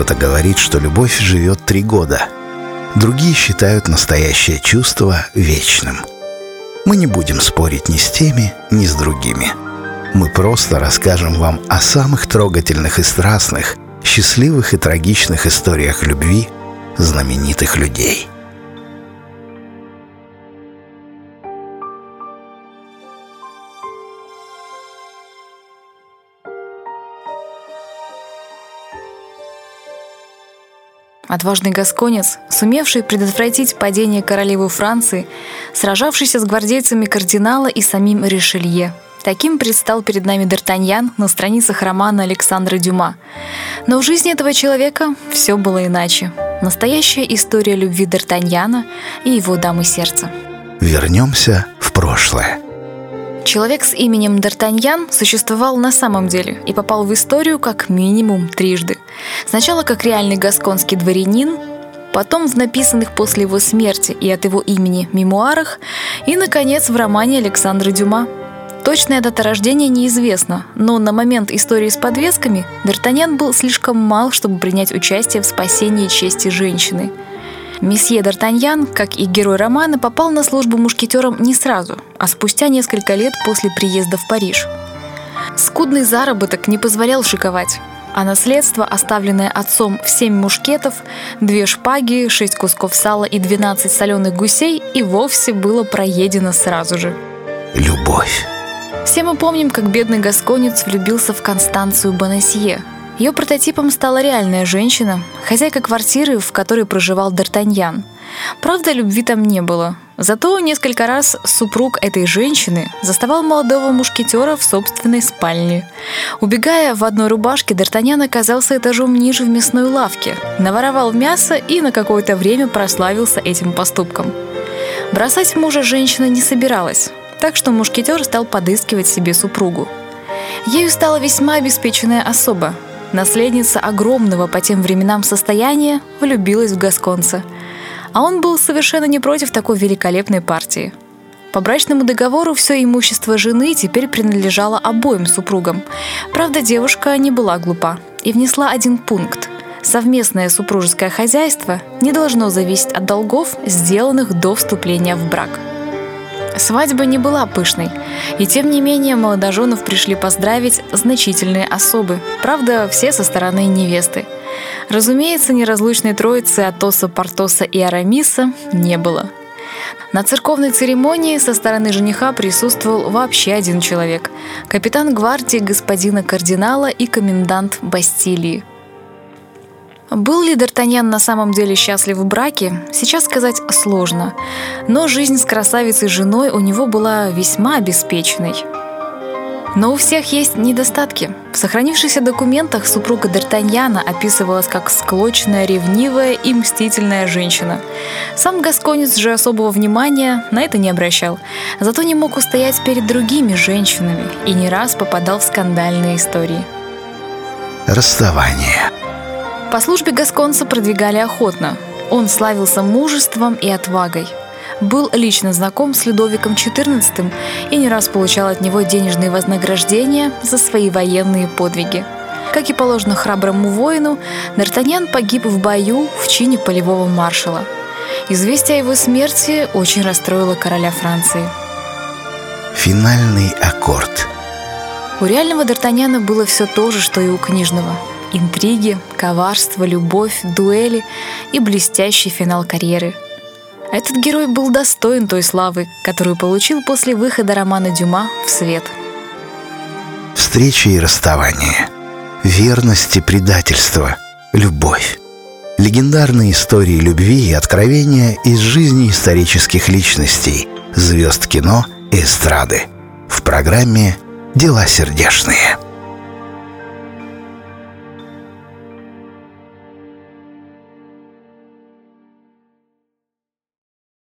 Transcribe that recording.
Кто-то говорит, что любовь живет три года. Другие считают настоящее чувство вечным. Мы не будем спорить ни с теми, ни с другими. Мы просто расскажем вам о самых трогательных и страстных, счастливых и трагичных историях любви знаменитых людей – Отважный гасконец, сумевший предотвратить падение королевы Франции, сражавшийся с гвардейцами кардинала и самим Ришелье. Таким предстал перед нами Д'Артаньян на страницах романа Александра Дюма. Но в жизни этого человека все было иначе. Настоящая история любви Д'Артаньяна и его дамы сердца. Вернемся в прошлое. Человек с именем Д'Артаньян существовал на самом деле и попал в историю как минимум трижды. Сначала как реальный гасконский дворянин, потом в написанных после его смерти и от его имени мемуарах, и, наконец, в романе Александра Дюма. Точная дата рождения неизвестна, но на момент истории с подвесками Д'Артаньян был слишком мал, чтобы принять участие в спасении чести женщины – Месье Д'Артаньян, как и герой романа, попал на службу мушкетером не сразу, а спустя несколько лет после приезда в Париж. Скудный заработок не позволял шиковать, а наследство, оставленное отцом в семь мушкетов, две шпаги, шесть кусков сала и двенадцать соленых гусей и вовсе было проедено сразу же. Любовь. Все мы помним, как бедный гасконец влюбился в Констанцию Бонасье – ее прототипом стала реальная женщина, хозяйка квартиры, в которой проживал Д'Артаньян. Правда, любви там не было. Зато несколько раз супруг этой женщины заставал молодого мушкетера в собственной спальне. Убегая в одной рубашке, Д'Артаньян оказался этажом ниже в мясной лавке, наворовал мясо и на какое-то время прославился этим поступком. Бросать мужа женщина не собиралась, так что мушкетер стал подыскивать себе супругу. Ею стала весьма обеспеченная особа, Наследница огромного по тем временам состояния влюбилась в Гасконца. А он был совершенно не против такой великолепной партии. По брачному договору все имущество жены теперь принадлежало обоим супругам. Правда, девушка не была глупа и внесла один пункт. Совместное супружеское хозяйство не должно зависеть от долгов, сделанных до вступления в брак. Свадьба не была пышной, и тем не менее молодоженов пришли поздравить значительные особы, правда, все со стороны невесты. Разумеется, неразлучной троицы Атоса, Портоса и Арамиса не было. На церковной церемонии со стороны жениха присутствовал вообще один человек – капитан гвардии господина кардинала и комендант Бастилии – был ли Д'Артаньян на самом деле счастлив в браке, сейчас сказать сложно. Но жизнь с красавицей женой у него была весьма обеспеченной. Но у всех есть недостатки. В сохранившихся документах супруга Д'Артаньяна описывалась как склочная, ревнивая и мстительная женщина. Сам Гасконец же особого внимания на это не обращал, зато не мог устоять перед другими женщинами и не раз попадал в скандальные истории. Расставание. По службе Гасконца продвигали охотно. Он славился мужеством и отвагой. Был лично знаком с Людовиком XIV и не раз получал от него денежные вознаграждения за свои военные подвиги. Как и положено храброму воину, Д'Артаньян погиб в бою в чине полевого маршала. Известие о его смерти очень расстроило короля Франции. Финальный аккорд. У реального Д'Артаньяна было все то же, что и у книжного – интриги, коварство, любовь, дуэли и блестящий финал карьеры. Этот герой был достоин той славы, которую получил после выхода романа Дюма в свет. Встречи и расставания, верность и предательство, любовь. Легендарные истории любви и откровения из жизни исторических личностей, звезд кино и эстрады. В программе «Дела сердечные».